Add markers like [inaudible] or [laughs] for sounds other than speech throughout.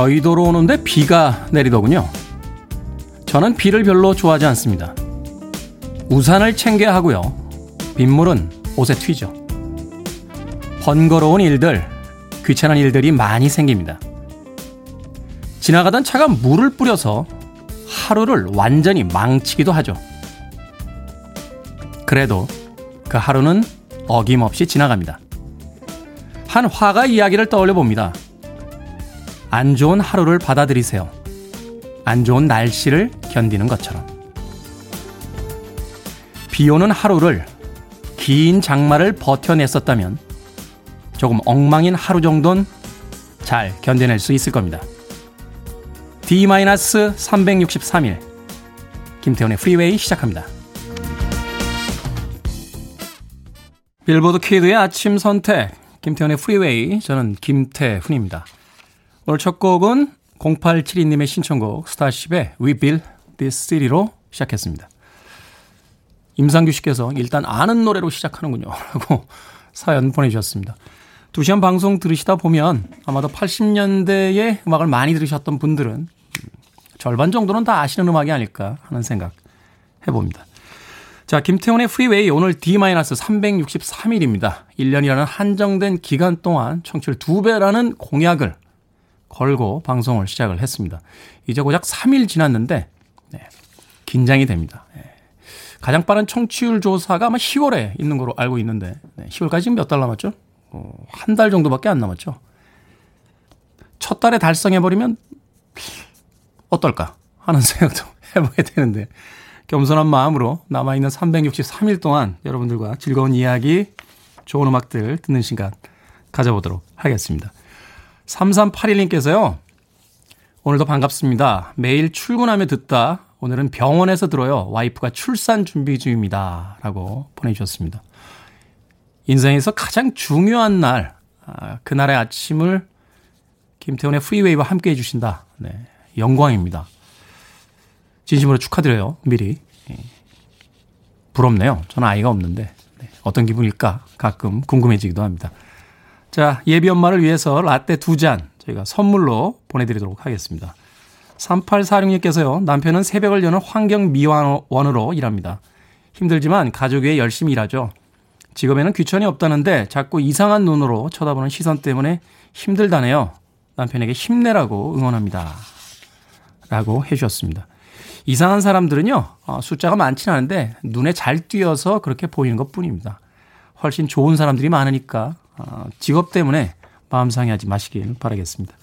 여의도로 오는데 비가 내리더군요. 저는 비를 별로 좋아하지 않습니다. 우산을 챙겨야 하고요. 빗물은 옷에 튀죠. 번거로운 일들, 귀찮은 일들이 많이 생깁니다. 지나가던 차가 물을 뿌려서 하루를 완전히 망치기도 하죠. 그래도 그 하루는 어김없이 지나갑니다. 한 화가 이야기를 떠올려 봅니다. 안 좋은 하루를 받아들이세요. 안 좋은 날씨를 견디는 것처럼. 비 오는 하루를 긴 장마를 버텨냈었다면 조금 엉망인 하루 정도는 잘 견뎌낼 수 있을 겁니다. D-363일 김태훈의 프리웨이 시작합니다. 빌보드 키드의 아침 선택 김태훈의 프리웨이 저는 김태훈입니다. 오늘 첫 곡은 0872님의 신청곡 스타쉽의 We Build This City로 시작했습니다. 임상규 씨께서 일단 아는 노래로 시작하는군요. [laughs] 라고 사연 보내주셨습니다. 2시간 방송 들으시다 보면 아마도 80년대의 음악을 많이 들으셨던 분들은 절반 정도는 다 아시는 음악이 아닐까 하는 생각 해봅니다. 자, 김태훈의 프리웨이 오늘 D-363일입니다. 1년이라는 한정된 기간 동안 청취율 2배라는 공약을 걸고 방송을 시작을 했습니다. 이제 고작 3일 지났는데 네, 긴장이 됩니다. 네. 가장 빠른 청취율 조사가 아마 10월에 있는 걸로 알고 있는데 네, 10월까지 지금 몇 달 남았죠? 어, 한 달 정도밖에 안 남았죠. 첫 달에 달성해버리면 어떨까 하는 [laughs] 생각도 해보게 되는데 겸손한 마음으로 남아있는 363일 동안 여러분들과 즐거운 이야기, 좋은 음악들 듣는 시간 가져보도록 하겠습니다. 3381님께서요. 오늘도 반갑습니다. 매일 출근하며 듣다. 오늘은 병원에서 들어요. 와이프가 출산 준비 중입니다. 라고 보내주셨습니다. 인생에서 가장 중요한 날, 아, 그날의 아침을 김태훈의 프리웨이와 함께 해주신다. 네, 영광입니다. 진심으로 축하드려요. 미리. 예. 부럽네요. 저는 아이가 없는데 네, 어떤 기분일까 가끔 궁금해지기도 합니다. 자, 예비 엄마를 위해서 라떼 두 잔 저희가 선물로 보내드리도록 하겠습니다. 3846님께서요. 남편은 새벽을 여는 환경 미화원으로 일합니다. 힘들지만 가족 위해 열심히 일하죠. 직업에는 귀천이 없다는데 자꾸 이상한 눈으로 쳐다보는 시선 때문에 힘들다네요. 남편에게 힘내라고 응원합니다. 라고 해주셨습니다. 이상한 사람들은요, 어, 숫자가 많지는 않은데 눈에 잘 띄어서 그렇게 보이는 것 뿐입니다. 훨씬 좋은 사람들이 많으니까 어, 직업 때문에 마음 상해하지 마시길 바라겠습니다.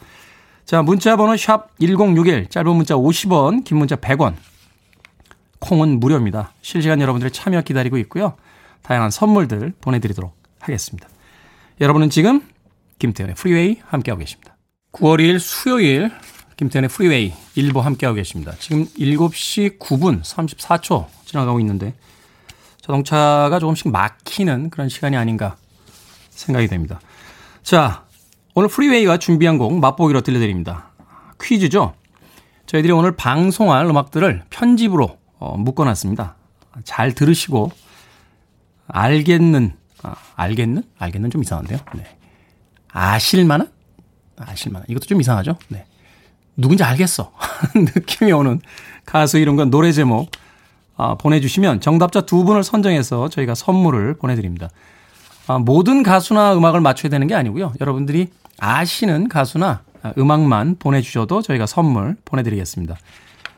자, 문자 번호 샵 1061, 짧은 문자 50원, 긴 문자 100원. 콩은 무료입니다. 실시간 여러분들의 참여 기다리고 있고요. 다양한 선물들 보내드리도록 하겠습니다. 여러분은 지금 김태훈의 프리웨이 함께하고 계십니다. 9월 2일 수요일 김태훈의 프리웨이 일부 함께하고 계십니다. 지금 7시 9분 34초 지나가고 있는데 자동차가 조금씩 막히는 그런 시간이 아닌가 생각이 됩니다. 자, 오늘 프리웨이가 준비한 곡 맛보기로 들려드립니다. 퀴즈죠? 저희들이 오늘 방송할 음악들을 편집으로 어, 묶어놨습니다. 잘 들으시고 알겠는, 아, 알겠는? 알겠는 좀 이상한데요. 네. 아실만한? 아실만한. 이것도 좀 이상하죠? 네. 누군지 알겠어. [laughs] 느낌이 오는 가수 이름과 노래 제목 아, 보내주시면 정답자 두 분을 선정해서 저희가 선물을 보내드립니다. 아, 모든 가수나 음악을 맞춰야 되는 게 아니고요. 여러분들이 아시는 가수나 음악만 보내주셔도 저희가 선물 보내드리겠습니다.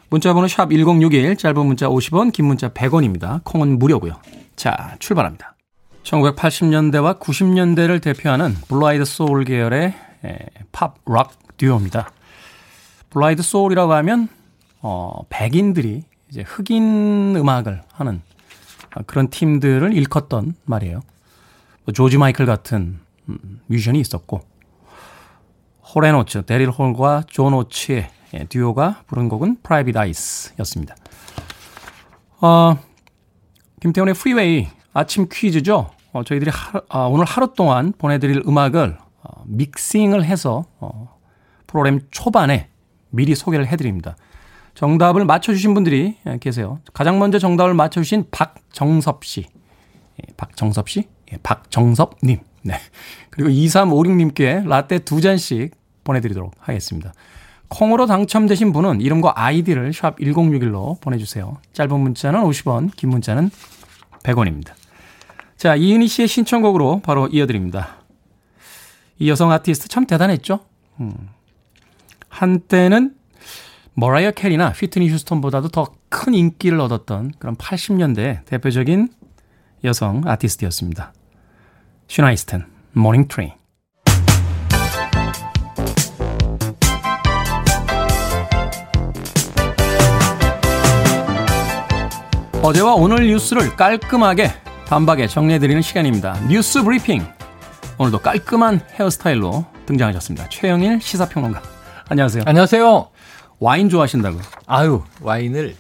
문자번호 샵 1061, 짧은 문자 50원, 긴 문자 100원입니다. 콩은 무료고요. 자, 출발합니다. 1980년대와 90년대를 대표하는 blue-eyed soul 계열의 팝, 락 듀오입니다. blue-eyed soul이라고 하면 어, 백인들이 이제 흑인 음악을 하는 그런 팀들을 일컫던 말이에요. 뭐 조지 마이클 같은 음, 뮤지션이 있었고 오츠, 데릴 홀과 존 오츠의 예, 듀오가 부른 곡은 Private Eyes였습니다. 어, 김태훈의 프리웨이 아침 퀴즈죠. 어, 저희들이 하, 어, 오늘 하루 동안 보내드릴 음악을 어, 믹싱을 해서 어, 프로그램 초반에 미리 소개를 해드립니다. 정답을 맞춰주신 분들이 예, 계세요. 가장 먼저 정답을 맞춰주신 박정섭 씨. 예, 박정섭 씨? 예, 박정섭님. 네. 그리고 2356님께 라떼 두 잔씩 보내드리도록 하겠습니다. 콩으로 당첨되신 분은 이름과 아이디를 샵 1061로 보내주세요. 짧은 문자는 50원, 긴 문자는 100원입니다. 자, 이은희 씨의 신청곡으로 바로 이어드립니다. 이 여성 아티스트 참 대단했죠? 음. 한때는 머라이어 캐리나 휘트니 휴스턴보다도 더 큰 인기를 얻었던 그런 80년대 대표적인 여성 아티스트였습니다. 시나 이스턴, Morning Train. 어제와 오늘 뉴스를 깔끔하게 단박에 정리해드리는 시간입니다. 뉴스 브리핑. 오늘도 깔끔한 헤어스타일로 등장하셨습니다. 최영일 시사평론가. 안녕하세요. 안녕하세요. 와인 좋아하신다고요? 아유, 와인을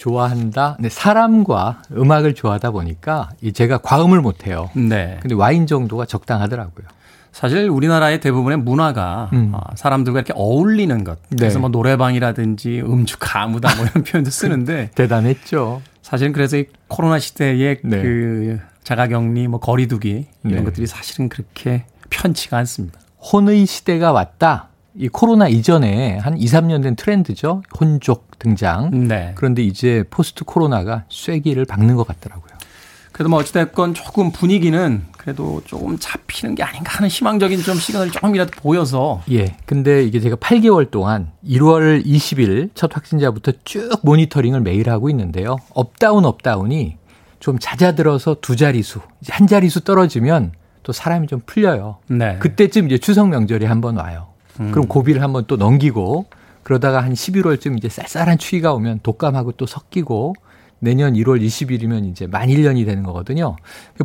좋아한다. 네, 사람과 음악을 좋아하다 보니까 제가 과음을 못 해요. 네. 근데 와인 정도가 적당하더라고요. 사실 우리나라의 대부분의 문화가 음. 아, 사람들과 이렇게 어울리는 것. 그래서 네. 뭐 노래방이라든지 음주 가무다 뭐 이런 표현도 쓰는데 [laughs] 대단했죠. 사실은 그래서 이 코로나 시대에 네. 그 자가격리, 뭐 거리두기 이런 네. 것들이 사실은 그렇게 편치가 않습니다. 혼의 시대가 왔다. 이 코로나 이전에 한 2, 3년 된 트렌드죠. 혼족 등장. 네. 그런데 이제 포스트 코로나가 쐐기를 박는 것 같더라고요. 그래도 뭐 어찌됐건 조금 분위기는 그래도 조금 잡히는 게 아닌가 하는 희망적인 좀 시간을 조금이라도 보여서. 예. 근데 이게 제가 8개월 동안 1월 20일 첫 확진자부터 쭉 모니터링을 매일 하고 있는데요. up down up down이 좀 잦아들어서 두 이제 한 자릿수 떨어지면 또 사람이 좀 풀려요. 네. 그때쯤 이제 추석 명절이 한번 와요. 음. 그럼 고비를 한번 또 넘기고 그러다가 한 11월쯤 이제 쌀쌀한 추위가 오면 독감하고 또 섞이고 내년 1월 20일이면 이제 만 1년이 되는 거거든요.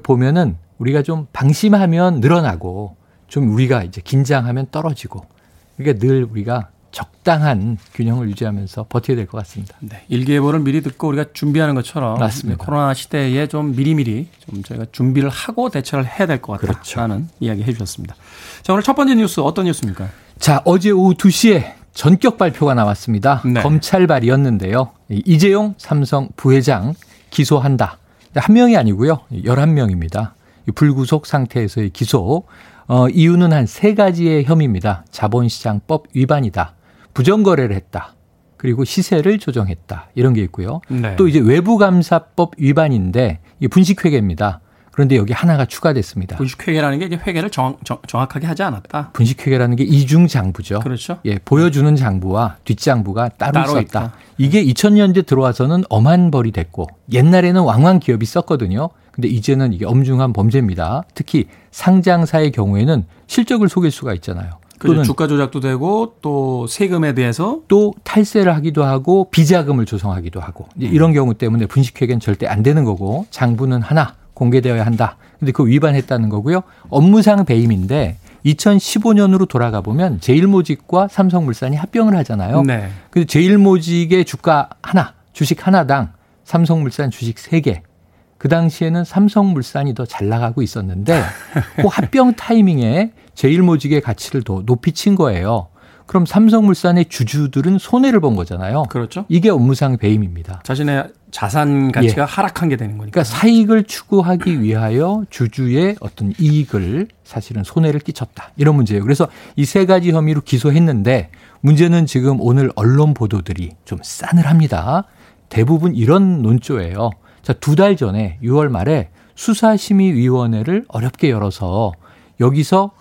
보면은 우리가 좀 방심하면 늘어나고 좀 우리가 이제 긴장하면 떨어지고 그러니까 늘 우리가 적당한 균형을 유지하면서 버텨야 될 것 같습니다. 네. 일기예보를 미리 듣고 우리가 준비하는 것처럼 맞습니다. 코로나 시대에 좀 미리미리 좀 저희가 준비를 하고 대처를 해야 될 것 같다라는 그렇죠. 이야기 해주셨습니다. 자 오늘 첫 번째 뉴스 어떤 뉴스입니까? 자 어제 오후 2시에 전격 발표가 나왔습니다. 네. 검찰 발이었는데요. 이재용 삼성 부회장 기소한다. 한 명이 아니고요. 11명입니다. 불구속 상태에서의 기소. 어, 이유는 한 세 가지의 혐의입니다. 자본시장법 위반이다. 부정거래를 했다. 그리고 시세를 조정했다. 이런 게 있고요. 네. 또 이제 외부감사법 위반인데 이 분식회계입니다. 그런데 여기 하나가 추가됐습니다. 분식회계라는 게 이제 회계를 정, 정 확하게 하지 않았다. 분식회계라는 게 이중 장부죠. 그렇죠. 예, 보여주는 장부와 뒷장부가 따로, 따로 있었다. 있다. 이게 2000년대 들어와서는 엄한 벌이 됐고 옛날에는 왕왕 기업이 썼거든요. 근데 이제는 이게 엄중한 범죄입니다. 특히 상장사의 경우에는 실적을 속일 수가 있잖아요. 또는 주가 조작도 되고 또 세금에 대해서 또 탈세를 하기도 하고 비자금을 조성하기도 하고 이런 경우 때문에 분식회계는 절대 안 되는 거고 장부는 하나 공개되어야 한다. 근데 그 위반했다는 거고요. 업무상 배임인데 2015년으로 돌아가 보면 제일모직과 삼성물산이 합병을 하잖아요. 네. 근데 제일모직의 주가 하나, 주식 하나당 삼성물산 주식 3개. 그 당시에는 삼성물산이 더 잘 나가고 있었는데 그 합병 타이밍에 제일모직의 가치를 더 높이 친 거예요. 그럼 삼성물산의 주주들은 손해를 본 거잖아요. 그렇죠. 이게 업무상 배임입니다. 자신의 자산 가치가 예. 하락한 게 되는 거니까. 그러니까 사익을 추구하기 위하여 주주의 어떤 이익을 사실은 손해를 끼쳤다. 이런 문제예요. 그래서 이 세 가지 혐의로 기소했는데 문제는 지금 오늘 언론 보도들이 좀 싸늘합니다. 대부분 이런 논조예요. 자, 두 달 전에 6월 말에 수사심의위원회를 어렵게 열어서 여기서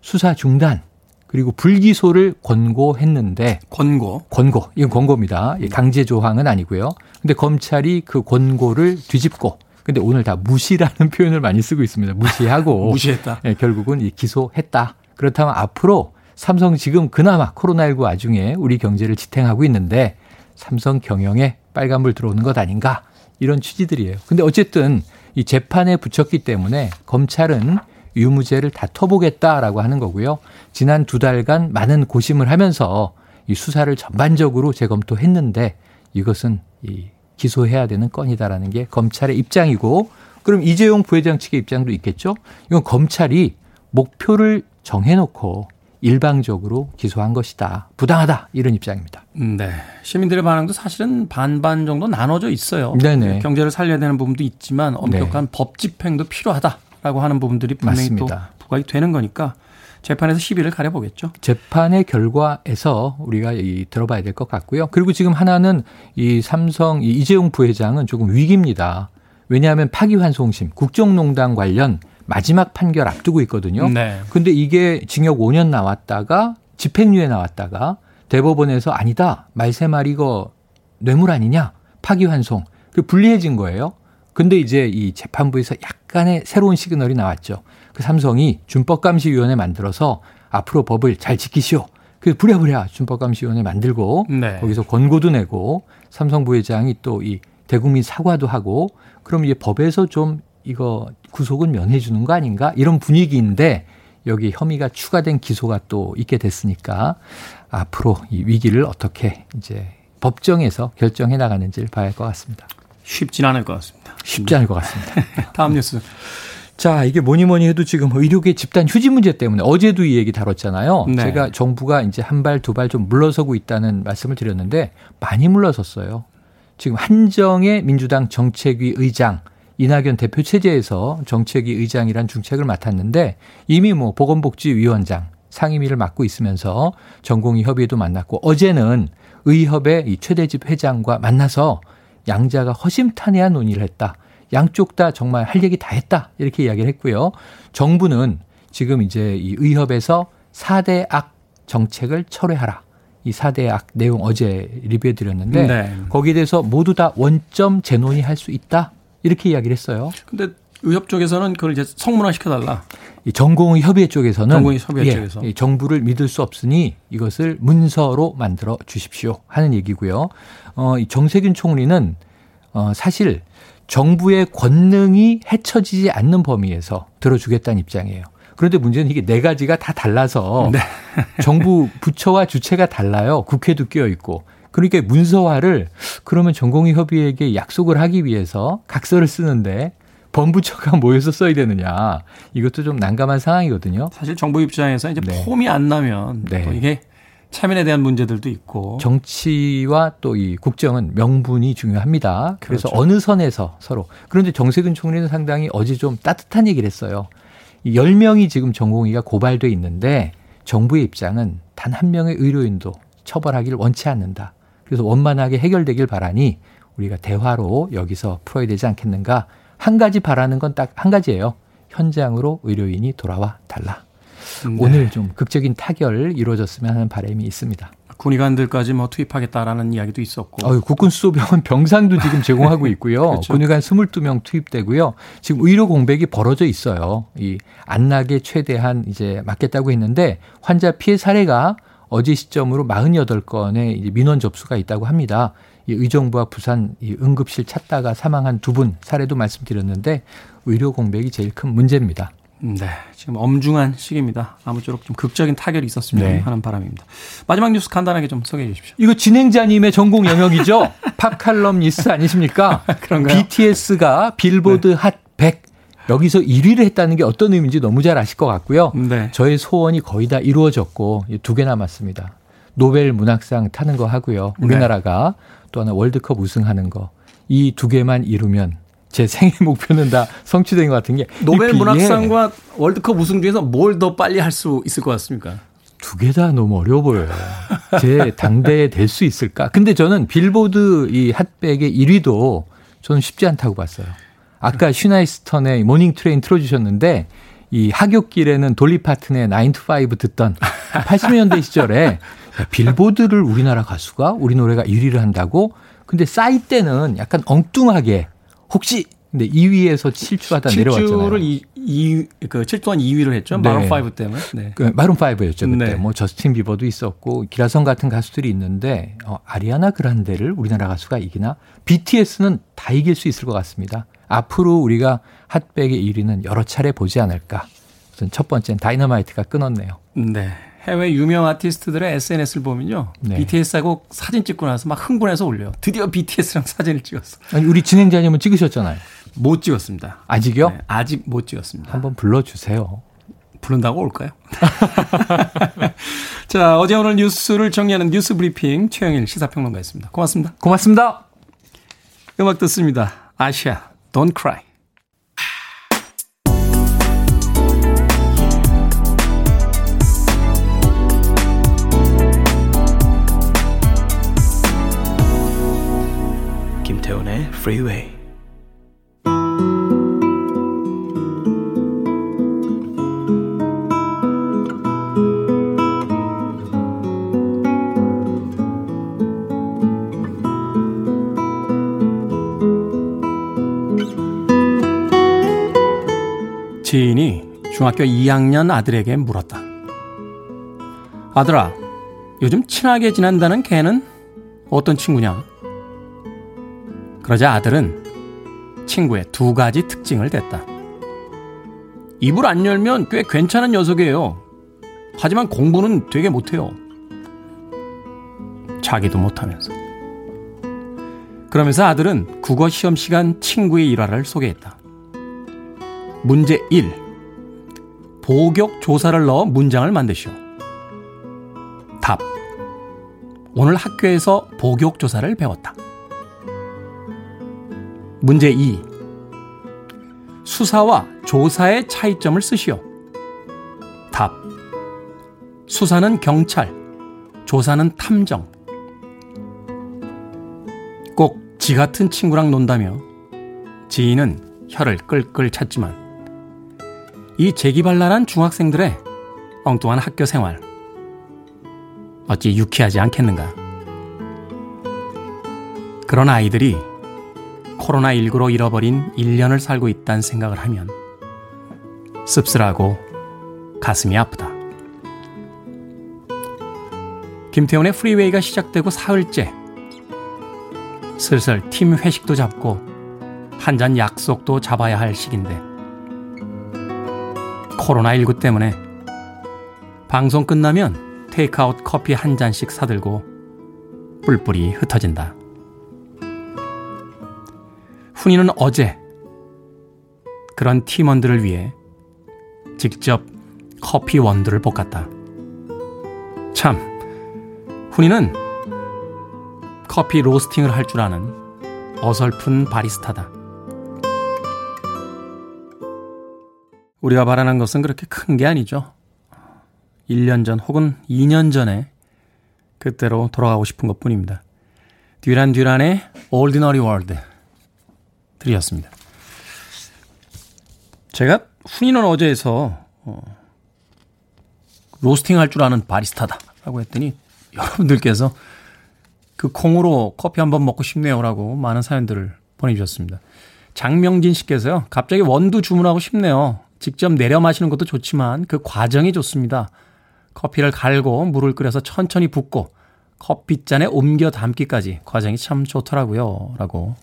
수사 중단 그리고 불기소를 권고했는데 권고 권고 이건 권고입니다. 강제 조항은 아니고요. 근데 검찰이 그 권고를 뒤집고 근데 오늘 다 무시라는 [laughs] 표현을 많이 쓰고 있습니다. 무시하고 [laughs] 무시했다. 네, 결국은 기소했다. 그렇다면 앞으로 삼성 지금 그나마 코로나19 와중에 우리 경제를 지탱하고 있는데 삼성 경영에 빨간불 들어오는 것 아닌가 이런 취지들이에요. 근데 어쨌든 이 재판에 붙였기 때문에 검찰은 유무죄를 다퉈보겠다라고 하는 거고요. 지난 두 달간 많은 고심을 하면서 이 수사를 전반적으로 재검토했는데 이것은 이 기소해야 되는 건이다라는 게 검찰의 입장이고 그럼 이재용 부회장 측의 입장도 있겠죠. 이건 검찰이 목표를 정해놓고 일방적으로 기소한 것이다. 부당하다. 이런 입장입니다. 네. 시민들의 반응도 사실은 반반 정도 나눠져 있어요. 네네. 경제를 살려야 되는 부분도 있지만 엄격한 네. 법 집행도 필요하다 라고 하는 부분들이 분명히 맞습니다. 또 부각이 되는 거니까 재판에서 시비를 가려보겠죠. 재판의 결과에서 우리가 이 들어봐야 될 것 같고요. 그리고 지금 하나는 이 삼성 이 이재용 부회장은 조금 위기입니다. 왜냐하면 파기환송심, 국정농단 관련 마지막 판결 앞두고 있거든요. 네. 근데 이게 징역 5년 나왔다가 집행유예 나왔다가 대법원에서 아니다. 말세 말 이거 뇌물 아니냐? 파기환송. 그 불리해진 거예요. 근데 이제 이 재판부에서 약간의 새로운 시그널이 나왔죠. 그 삼성이 준법감시위원회 만들어서 앞으로 법을 잘 지키시오. 그 부랴부랴 준법감시위원회 만들고 네. 거기서 권고도 내고 삼성 부회장이 또 이 대국민 사과도 하고 그럼 이제 법에서 좀 이거 구속은 면해 주는 거 아닌가 이런 분위기인데 여기 혐의가 추가된 기소가 또 있게 됐으니까 앞으로 이 위기를 어떻게 이제 법정에서 결정해 나가는지를 봐야 할 것 같습니다. 쉽진 않을 것 같습니다. 쉽지 않을 것 같습니다. [laughs] 다음 뉴스. 자, 이게 뭐니 뭐니 해도 지금 의료계 집단 휴지 문제 때문에 어제도 이 얘기 다뤘잖아요. 네. 제가 정부가 이제 한 발, 두 발 좀 물러서고 있다는 말씀을 드렸는데 많이 물러섰어요. 지금 한정의 민주당 정책위 의장 이낙연 대표 체제에서 정책위 의장이란 중책을 맡았는데 이미 뭐 보건복지위원장 상임위를 맡고 있으면서 전공의 협의회도 만났고 어제는 의협의 이 최대집 회장과 만나서 양자가 허심탄회한 논의를 했다. 양쪽 다 정말 할 얘기 다 했다. 이렇게 이야기를 했고요. 정부는 지금 이제 이 의협에서 4대 악 정책을 철회하라. 이 4대 악 내용 어제 리뷰해 드렸는데 네. 거기에 대해서 모두 다 원점 재논의할 수 있다. 이렇게 이야기를 했어요. 근데 의협 쪽에서는 그걸 이제 성문화 시켜달라. 이 전공의 협의회 쪽에서는 전공의 협의회 예, 쪽에서. 이 정부를 믿을 수 없으니 이것을 문서로 만들어 주십시오 하는 얘기고요. 어, 이 정세균 총리는 어, 사실 정부의 권능이 헤쳐지지 않는 범위에서 들어주겠다는 입장이에요. 그런데 문제는 이게 네 가지가 다 달라서 [laughs] 네. 정부 부처와 주체가 달라요. 국회도 끼어 있고. 그러니까 문서화를 그러면 전공의 협의회에게 약속을 하기 위해서 각서를 쓰는데 범부처가 [laughs] 모여서 써야 되느냐. 이것도 좀 난감한 상황이거든요. 사실 정부 입장에서 이제 네. 폼이 안 나면 네. 또 이게 참여에 대한 문제들도 있고 정치와 또 이 국정은 명분이 중요합니다. 그래서 그렇죠. 어느 선에서 서로. 그런데 정세균 총리는 상당히 어제 좀 따뜻한 얘기를 했어요. 이 10명이 지금 전공의가 고발돼 있는데 정부의 입장은 단 한 명의 의료인도 처벌하기를 원치 않는다. 그래서 원만하게 해결되길 바라니 우리가 대화로 여기서 풀어야 되지 않겠는가. 한 가지 바라는 건 딱 한 가지예요. 현장으로 의료인이 돌아와 달라. 네. 오늘 좀 극적인 타결 이루어졌으면 하는 바람이 있습니다. 군의관들까지 뭐 투입하겠다라는 이야기도 있었고 어, 국군 수도병원 [laughs] 병상도 지금 제공하고 있고요. [laughs] 그렇죠. 군의관 22명 투입되고요. 지금 의료 공백이 벌어져 있어요. 이 안락에 최대한 이제 맞겠다고 했는데 환자 피해 사례가 어제 시점으로 48건의 이제 민원 접수가 있다고 합니다. 이 의정부와 부산 이 응급실 찾다가 사망한 두 분 사례도 말씀드렸는데 의료 공백이 제일 큰 문제입니다. 네, 지금 엄중한 시기입니다. 아무쪼록 좀 극적인 타결이 있었으면 네. 하는 바람입니다. 마지막 뉴스 간단하게 좀 소개해 주십시오. 이거 진행자님의 전공 영역이죠. [laughs] 팝칼럼니스트 아니십니까? [laughs] 그런가요? BTS가 빌보드 핫100 여기서 1위를 했다는 게 어떤 의미인지 너무 잘 아실 것 같고요. 네. 저의 소원이 거의 다 이루어졌고 두 개 남았습니다. 노벨 문학상 타는 거 하고요. 네. 우리나라가 또 하나 월드컵 우승하는 거. 이 두 개만 이루면 제 생애 목표는 다 성취된 것 같은 게 노벨. 문학상과 월드컵 우승 중에서 뭘 더 빨리 할 수 있을 것 같습니까? 두 개 다 너무 어려워 보여요. 제 당대에 될 수 있을까? 근데 저는 빌보드 이 핫백의 1위도 저는 쉽지 않다고 봤어요. 아까 시나 이스턴의 Morning Train 틀어주셨는데 이 하굣길에는 돌리 파튼의 9 to 5 듣던 80년대 시절에 야, 빌보드를 우리나라 가수가 우리 노래가 1위를 한다고? 근데 싸이 때는 약간 엉뚱하게 혹시 근데 2위에서 7주하다 내려왔잖아요. 7주를 이, 이, 그 7주 동안 2위를 했죠. 네. 마룬 5 때문에. 네. 그 마룬 5였죠 그때 네. 뭐 저스틴 비버도 있었고 기라성 같은 가수들이 있는데 어, 아리아나 그란데를 우리나라 가수가 이기나 BTS는 다 이길 수 있을 것 같습니다. 앞으로 우리가 핫백의 1위는 여러 차례 보지 않을까. 우선 첫 번째는 다이너마이트가 끊었네요. 네. 해외 유명 아티스트들의 SNS를 보면요. 네. BTS하고 사진 찍고 나서 막 흥분해서 올려요. 드디어 BTS랑 사진을 찍었어. 아니, 우리 진행자님은 찍으셨잖아요. 못 찍었습니다. 아직요? 네, 아직 못 찍었습니다. 한번 불러주세요. 부른다고 올까요? [laughs] 자, 어제 오늘 뉴스를 정리하는 뉴스 브리핑 최영일 시사평론가였습니다. 고맙습니다. 고맙습니다. 음악 듣습니다. 아시아, Don't Cry. 김태훈의 Freeway. 지인이 중학교 2학년 아들에게 물었다. 아들아, 요즘 친하게 지낸다는 걔는 어떤 친구냐? 그러자 아들은 친구의 두 가지 특징을 댔다. 입을 안 열면 꽤 괜찮은 녀석이에요. 하지만 공부는 되게 못해요. 자기도 못하면서. 그러면서 아들은 국어 시험 시간 친구의 일화를 소개했다. 문제 1. 복역 조사를 넣어 문장을 만드시오. 답. 오늘 학교에서 복역 조사를 배웠다. 문제 2. 수사와 조사의 차이점을 쓰시오. 답. 수사는 경찰, 조사는 탐정. 꼭 지 같은 친구랑 논다며 지인은 혀를 끌끌 찼지만 이 재기발랄한 중학생들의 엉뚱한 학교 생활. 어찌 유쾌하지 않겠는가. 그런 아이들이 코로나19로 잃어버린 1년을 살고 있다는 생각을 하면 씁쓸하고 가슴이 아프다. 김태훈의 프리웨이가 시작되고 사흘째. 슬슬 팀 회식도 잡고 한 잔 약속도 잡아야 할 시기인데 코로나19 때문에 방송 끝나면 테이크아웃 커피 한 잔씩 사들고 뿔뿔이 흩어진다. 훈이는 어제 그런 팀원들을 위해 직접 커피 원두를 볶았다. 참, 훈이는 커피 로스팅을 할 줄 아는 어설픈 바리스타다. 우리가 바라는 것은 그렇게 큰 게 아니죠. 1년 전 혹은 2년 전에 그때로 돌아가고 싶은 것 뿐입니다. 듀란 듀란의 Ordinary World 들이었습니다. 제가 훈이는 어제에서 어, 로스팅 할 줄 아는 바리스타다 라고 했더니 여러분들께서 그 콩으로 커피 한번 먹고 싶네요라고 많은 사연들을 보내주셨습니다. 장명진 씨께서요. 갑자기 원두 주문하고 싶네요. 직접 내려 마시는 것도 좋지만 그 과정이 좋습니다. 커피를 갈고 물을 끓여서 천천히 붓고 커피잔에 옮겨 담기까지 과정이 참 좋더라고요. 라고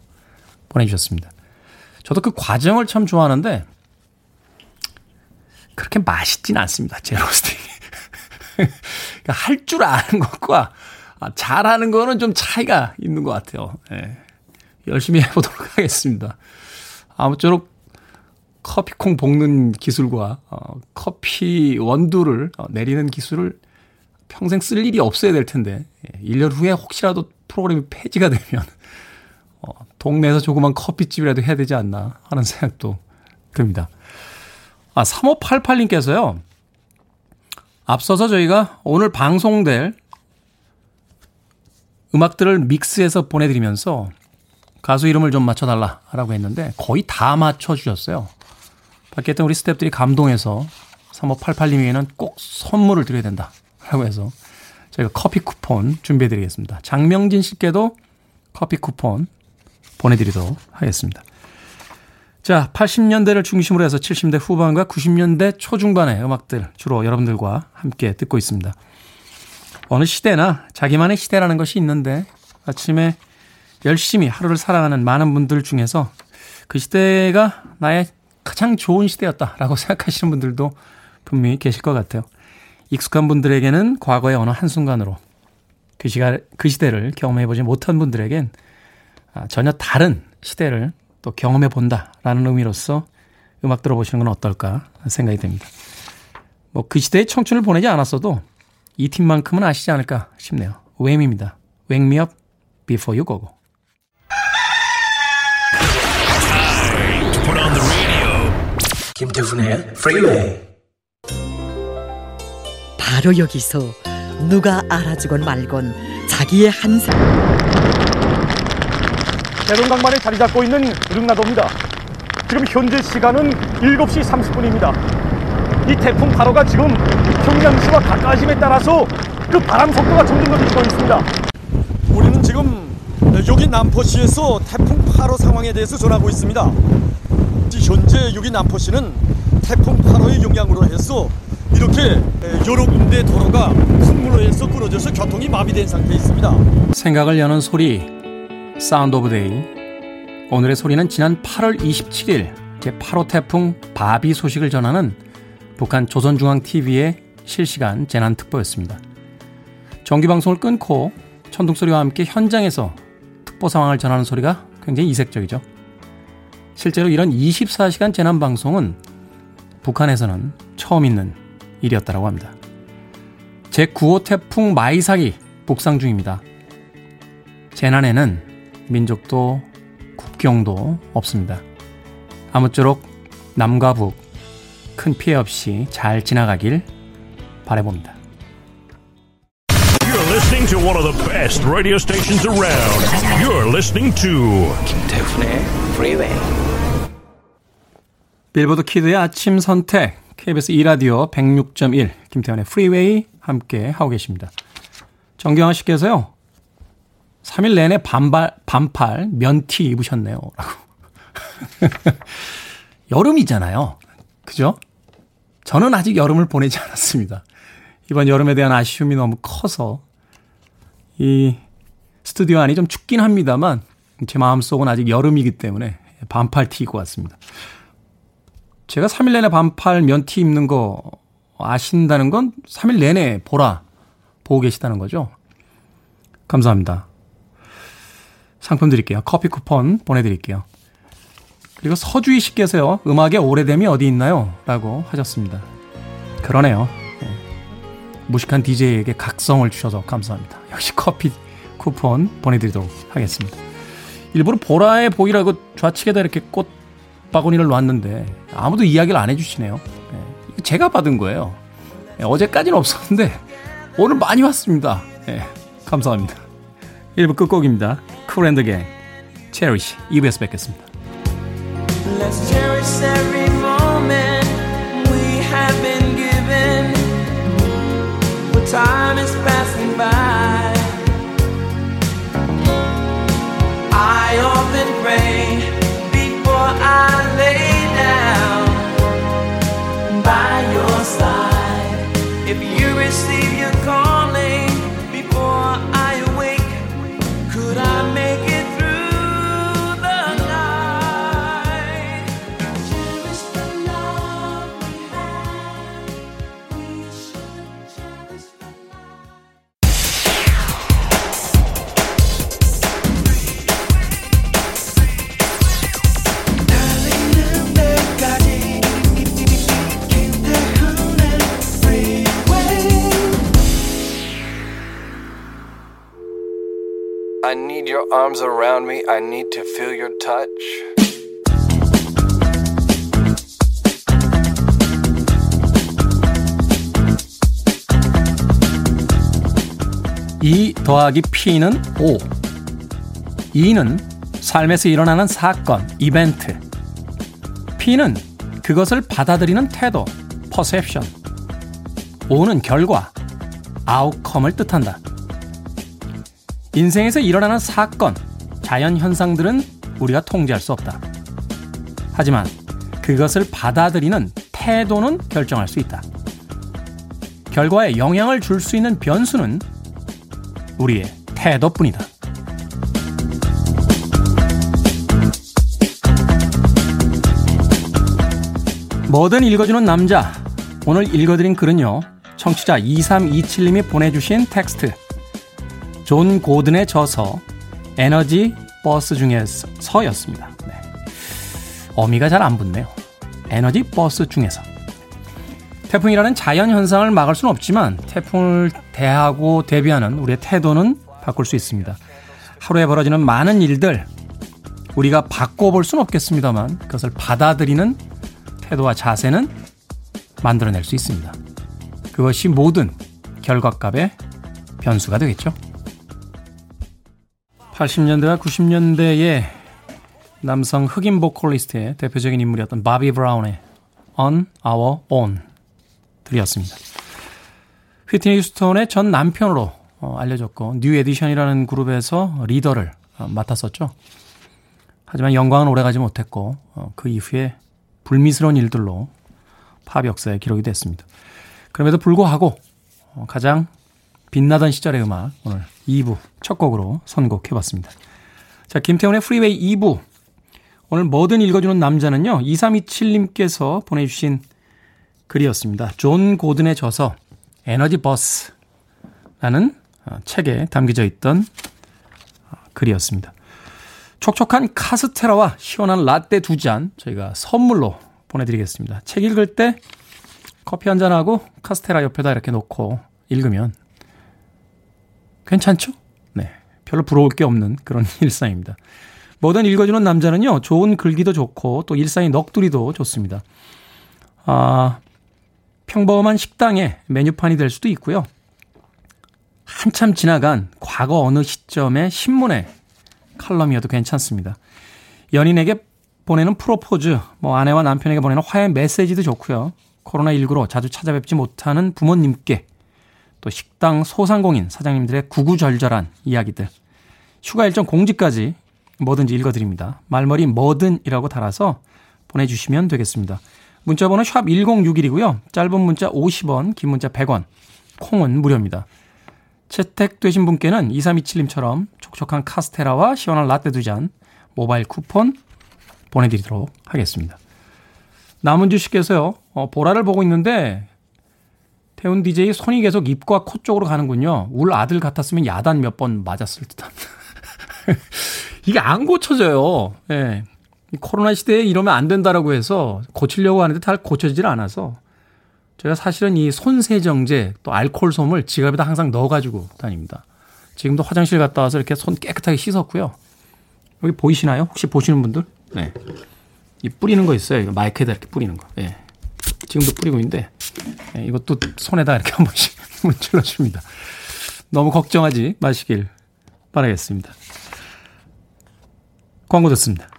보내주셨습니다. 저도 그 과정을 참 좋아하는데 그렇게 맛있진 않습니다. 제 로스팅이. [laughs] 그러니까 할줄 아는 것과 잘하는 거는 좀 차이가 있는 것 같아요. 네. 열심히 해보도록 [laughs] 하겠습니다. 아무쪼록 커피콩 볶는 기술과 어, 커피 원두를 어, 내리는 기술을 평생 쓸 일이 없어야 될 텐데 예, 1년 후에 혹시라도 프로그램이 폐지가 되면 어, 동네에서 조그만 커피집이라도 해야 되지 않나 하는 생각도 듭니다. 아, 3588님께서요. 앞서서 저희가 오늘 방송될 음악들을 믹스해서 보내드리면서 가수 이름을 좀 맞춰달라라고 했는데 거의 다 맞춰주셨어요. 밖에 있던 우리 스탭들이 감동해서 3588님에게는 꼭 선물을 드려야 된다. 라고 해서 저희가 커피 쿠폰 준비해 드리겠습니다. 장명진 씨께도 커피 쿠폰 보내드리도록 하겠습니다. 자, 80년대를 중심으로 해서 70대 후반과 90년대 초중반의 음악들 주로 여러분들과 함께 듣고 있습니다. 어느 시대나 자기만의 시대라는 것이 있는데 아침에 열심히 하루를 살아가는 많은 분들 중에서 그 시대가 나의 가장 좋은 시대였다라고 [laughs] 생각하시는 분들도 분명히 계실 것 같아요. 익숙한 분들에게는 과거의 어느 한순간으로 그 시가, 그 시대를 경험해보지 못한 분들에겐 아, 전혀 다른 시대를 또 경험해 본다라는 의미로서 음악 들어보시는 건 어떨까 생각이 됩니다. 뭐 그 시대의 청춘을 보내지 않았어도 이 팀만큼은 아시지 않을까 싶네요. 웸입니다. Wake me up before you go go. 김태훈의 Freeway. 바로 여기서 누가 알아주건 말건 자기의 한상 대동강만에 자리 잡고 있는 릉나도입니다. 지금 현재 시간은 7시 30분입니다. 이 태풍 8호가 지금 평양시와 가까워짐에 따라서 그 바람 속도가 점점 더 늦고 있습니다. 우리는 지금 여기 남포시에서 태풍 8호 상황에 대해서 전하고 있습니다. 현재 여기 남포시는 태풍 8호의 영향으로 해서 이렇게 여러 군데 도로가 큰 물로 해서 끊어져서 교통이 마비된 상태에 있습니다. 생각을 여는 소리, Sound of Day. 오늘의 소리는 지난 8월 27일 제8호 태풍 바비 소식을 전하는 북한 조선중앙TV의 실시간 재난특보였습니다. 정기방송을 끊고 천둥소리와 함께 현장에서 특보 상황을 전하는 소리가 굉장히 이색적이죠. 실제로 이런 24시간 재난방송은 북한에서는 처음 있는 일이었다고 합니다. 제9호 태풍 마이삭이 북상 중입니다. 재난에는 민족도 국경도 없습니다. 아무쪼록 남과 북 큰 피해 없이 잘 지나가길 바래봅니다. You're listening to one of the best radio stations around. You're listening to 김태훈의 Freeway. 빌보드 키드의 아침 선택 KBS 2 라디오 106.1 김태훈의 프리웨이 함께 하고 계십니다. 정경아 씨께서요. 3일 내내 반발, 반팔 면티 입으셨네요. 라고. [laughs] 여름이잖아요. 그죠? 저는 아직 여름을 보내지 않았습니다. 이번 여름에 대한 아쉬움이 너무 커서 이 스튜디오 안이 좀 춥긴 합니다만 제 마음속은 아직 여름이기 때문에 반팔 티 입고 왔습니다. 제가 3일 내내 반팔 면티 입는 거 아신다는 건 3일 내내 보라 보고 계시다는 거죠. 감사합니다. 상품 드릴게요. 커피 쿠폰 보내드릴게요. 그리고 서주희 씨께서요. 음악의 오래됨이 어디 있나요? 라고 하셨습니다. 그러네요. 네. 무식한 DJ에게 각성을 주셔서 감사합니다. 역시 커피 쿠폰 보내드리도록 하겠습니다. 일부러 보라에 보이라고 좌측에다 이렇게 꽃 바구니를 놨는데 아무도 이야기를 안 해주시네요. 네. 제가 받은 거예요. 네. 어제까지는 없었는데 오늘 많이 왔습니다. 네. 감사합니다. 1부 끝곡입니다. 쿨앤드갱 체리시 2부에서 뵙겠습니다. Let's cherish every moment we have been given. But time is passing by. I often pray before I lay down by your side. If you receive your arms around me. I need to feel your touch. 이 더하기 P는 5. 2는 삶에서 일어나는 사건, 이벤트. P는 그것을 받아들이는 태도, perception. 5는 결과, outcome을 뜻한다. 인생에서 일어나는 사건, 자연 현상들은 우리가 통제할 수 없다. 하지만 그것을 받아들이는 태도는 결정할 수 있다. 결과에 영향을 줄 수 있는 변수는 우리의 태도뿐이다. 뭐든 읽어주는 남자. 오늘 읽어드린 글은요. 청취자 2327님이 보내주신 텍스트. 존 고든의 저서 에너지 버스 중에서였습니다. 네. 어미가 잘 안 붙네요. 에너지 버스 중에서. 태풍이라는 자연 현상을 막을 수는 없지만 태풍을 대하고 대비하는 우리의 태도는 바꿀 수 있습니다. 하루에 벌어지는 많은 일들 우리가 바꿔볼 수는 없겠습니다만 그것을 받아들이는 태도와 자세는 만들어낼 수 있습니다. 그것이 모든 결과값의 변수가 되겠죠. 80년대와 90년대에 남성 흑인 보컬리스트의 대표적인 인물이었던 바비 브라운의 On Our Own 들이었습니다. 휘트니 휴스턴의 전 남편으로 어, 알려졌고 뉴 에디션이라는 그룹에서 리더를 어, 맡았었죠. 하지만 영광은 오래가지 못했고 어, 그 이후에 불미스러운 일들로 팝 역사에 기록이 됐습니다. 그럼에도 불구하고 어, 가장 빛나던 시절의 음악 오늘 2부 첫 곡으로 선곡해봤습니다. 자, 김태훈의 프리웨이 2부. 오늘 뭐든 읽어주는 남자는요, 2327님께서 보내주신 글이었습니다. 존 고든의 저서 에너지 버스라는 어, 책에 담겨져 있던 어, 글이었습니다. 촉촉한 카스테라와 시원한 라떼 두 잔 저희가 선물로 보내드리겠습니다. 책 읽을 때 커피 한 잔하고 카스테라 옆에다 이렇게 놓고 읽으면 괜찮죠? 네. 별로 부러울 게 없는 그런 [laughs] 일상입니다. 뭐든 읽어주는 남자는요, 좋은 글귀도 좋고, 또 일상의 넋두리도 좋습니다. 아, 평범한 식당의 메뉴판이 될 수도 있고요. 한참 지나간 과거 어느 시점의 신문의 칼럼이어도 괜찮습니다. 연인에게 보내는 프로포즈, 뭐 아내와 남편에게 보내는 화해 메시지도 좋고요. 코로나19로 자주 찾아뵙지 못하는 부모님께 또 식당 소상공인 사장님들의 구구절절한 이야기들, 휴가 일정 공지까지 뭐든지 읽어드립니다. 말머리 뭐든이라고 달아서 보내주시면 되겠습니다. 문자번호 샵 1061이고요. 짧은 문자 50원, 긴 문자 100원, 콩은 무료입니다. 채택되신 분께는 2327님처럼 촉촉한 카스테라와 시원한 라떼 두 잔 모바일 쿠폰 보내드리도록 하겠습니다. 남은주 씨께서요, 어, 보라를 보고 있는데 태훈 DJ 손이 계속 입과 코 쪽으로 가는군요. 울 아들 같았으면 야단 몇 번 맞았을 듯 합니다. [laughs] 이게 안 고쳐져요. 예. 네. 코로나 시대에 이러면 안 된다라고 해서 고치려고 하는데 잘 고쳐지질 않아서 제가 사실은 이 손세정제 또 알코올 솜을 지갑에다 항상 넣어가지고 다닙니다. 지금도 화장실 갔다 와서 이렇게 손 깨끗하게 씻었고요. 여기 보이시나요? 혹시 보시는 분들? 네. 이 뿌리는 거 있어요. 마이크에다 이렇게 뿌리는 거. 예. 네. 지금도 뿌리고 있는데 네, 이것도 손에다 이렇게 한 번씩 [laughs] 문질러 줍니다. 너무 걱정하지 마시길 바라겠습니다. 광고 듣습니다.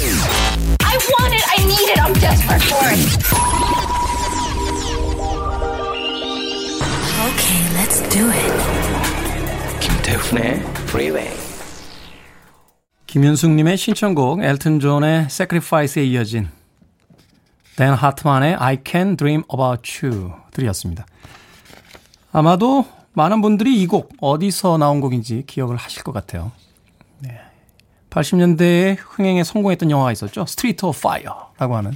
I want it, I need it, I'm desperate for it. Okay, let's do it. 김태훈의 Freeway. 김윤숙님의 신청곡 엘튼 존의 Sacrifice에 이어진 댄 하트만의 I Can Dream About You 들이었습니다. 아마도 많은 분들이 이 곡 어디서 나온 곡인지 기억을 하실 것 같아요. 네. 80년대에 흥행에 성공했던 영화가 있었죠. Street of Fire라고 하는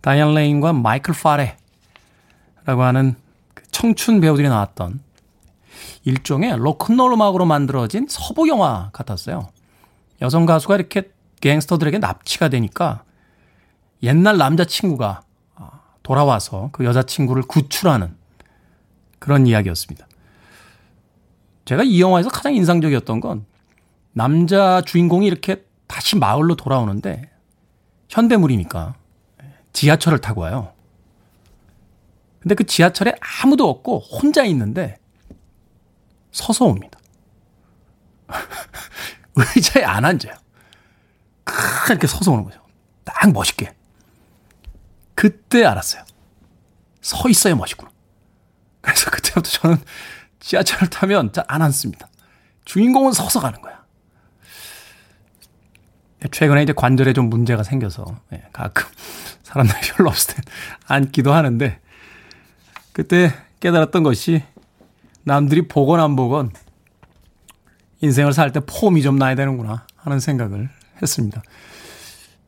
다이안 레인과 마이클 파레라고 하는 그 청춘 배우들이 나왔던 일종의 로큰롤 음악으로 만들어진 서부 영화 같았어요. 여성 가수가 이렇게 갱스터들에게 납치가 되니까 옛날 남자친구가 돌아와서 그 여자친구를 구출하는 그런 이야기였습니다. 제가 이 영화에서 가장 인상적이었던 건 남자 주인공이 이렇게 다시 마을로 돌아오는데 현대물이니까 지하철을 타고 와요. 근데 그 지하철에 아무도 없고 혼자 있는데 서서 옵니다. [laughs] 의자에 안 앉아요. 이렇게 서서 오는 거죠. 딱 멋있게. 그때 알았어요. 서 있어야 멋있구나. 그래서 그때부터 저는 지하철을 타면 잘 안 앉습니다. 주인공은 서서 가는 거야. 최근에 이제 관절에 좀 문제가 생겨서 예, 가끔 [laughs] 사람들이 별로 없을 때 [laughs] 앉기도 하는데 그때 깨달았던 것이 남들이 보건 안 보건 인생을 살 때 폼이 좀 나야 되는구나 하는 생각을 했습니다.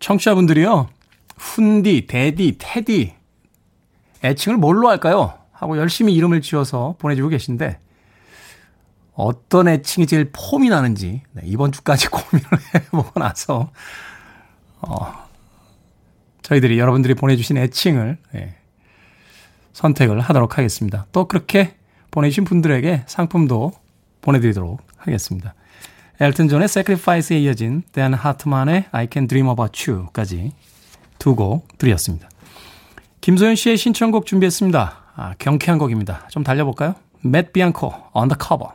청취자분들이요. 훈디, 데디, 테디 애칭을 뭘로 할까요? 하고 열심히 이름을 지어서 보내주고 계신데 어떤 애칭이 제일 폼이 나는지 네, 이번 주까지 [laughs] 고민을 해보고 나서 어, 저희들이 여러분들이 보내주신 애칭을 네, 선택을 하도록 하겠습니다. 또 그렇게 보내주신 분들에게 상품도 보내드리도록 하겠습니다. 엘튼 존의 Sacrifice에 이어진 댄 하트만의 I Can Dream About You까지 두 곡 드렸습니다. 김소연 씨의 신청곡 준비했습니다. 아, 경쾌한 곡입니다. 좀 달려볼까요? 맷 비앙코, Undercover.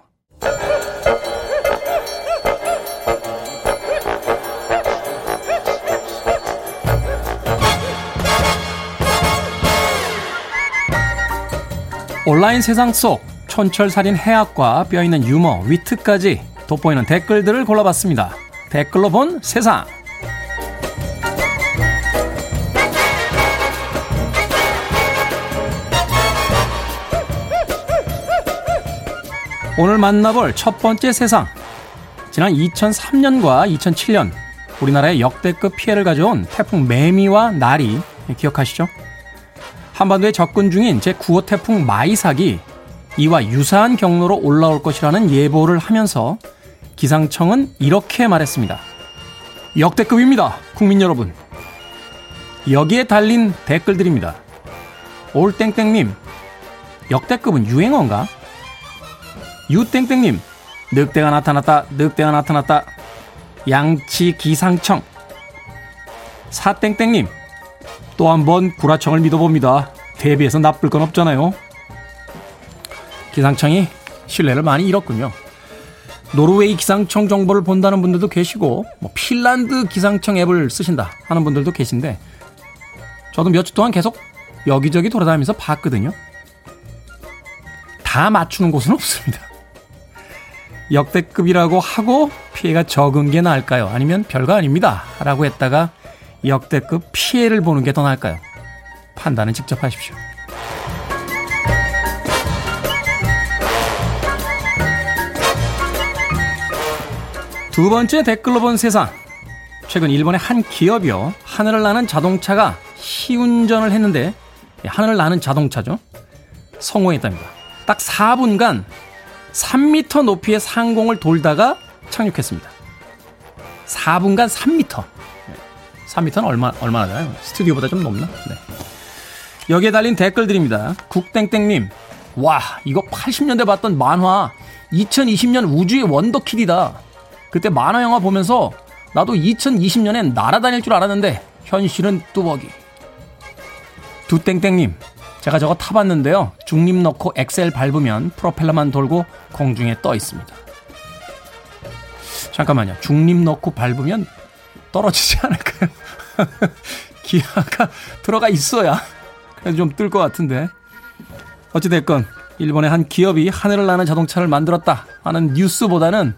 온라인 세상 속 촌철살인 해악과 뼈있는 유머, 위트까지 돋보이는 댓글들을 골라봤습니다. 댓글로 본 세상. 오늘 만나볼 첫 번째 세상. 지난 2003년과 2007년 우리나라의 역대급 피해를 가져온 태풍 매미와 나리 기억하시죠? 한반도에 접근 중인 제9호 태풍 마이삭이 이와 유사한 경로로 올라올 것이라는 예보를 하면서 기상청은 이렇게 말했습니다. 역대급입니다. 국민 여러분. 여기에 달린 댓글들입니다. 올땡땡님, 역대급은 유행어인가? 유땡땡님, 늑대가 나타났다, 늑대가 나타났다. 양치 기상청. 사땡땡님, 또 한 번 구라청을 믿어봅니다. 대비해서 나쁠 건 없잖아요. 기상청이 신뢰를 많이 잃었군요. 노르웨이 기상청 정보를 본다는 분들도 계시고, 뭐 핀란드 기상청 앱을 쓰신다 하는 분들도 계신데, 저도 몇 주 동안 계속 여기저기 돌아다니면서 봤거든요. 다 맞추는 곳은 없습니다. 역대급이라고 하고 피해가 적은 게 나을까요? 아니면 별거 아닙니다. 라고 했다가 역대급 피해를 보는 게 더 나을까요? 판단은 직접 하십시오. 두 번째 댓글로 본 세상. 최근 일본의 한 기업이요. 하늘을 나는 자동차가 시운전을 했는데, 하늘을 나는 자동차죠. 성공했답니다. 딱 4분간 3m 높이의 상공을 돌다가 착륙했습니다. 4분간 3m. 3m는 얼마, 얼마나 되나요? 스튜디오보다 좀 높나? 네. 여기에 달린 댓글들입니다. 국땡땡님, 와, 이거 80년대 봤던 만화 2020년 우주의 원더키드다. 그때 만화 영화 보면서 나도 2020년엔 날아다닐 줄 알았는데 현실은 뚜벅이. 두땡땡님, 제가 저거 타봤는데요. 중립 넣고 엑셀 밟으면 프로펠러만 돌고 공중에 떠 있습니다. 잠깐만요. 중립 넣고 밟으면 떨어지지 않을까요? [laughs] 기아가 들어가 있어야 그래도 좀 뜰 것 같은데. 어찌됐건 일본의 한 기업이 하늘을 나는 자동차를 만들었다 하는 뉴스보다는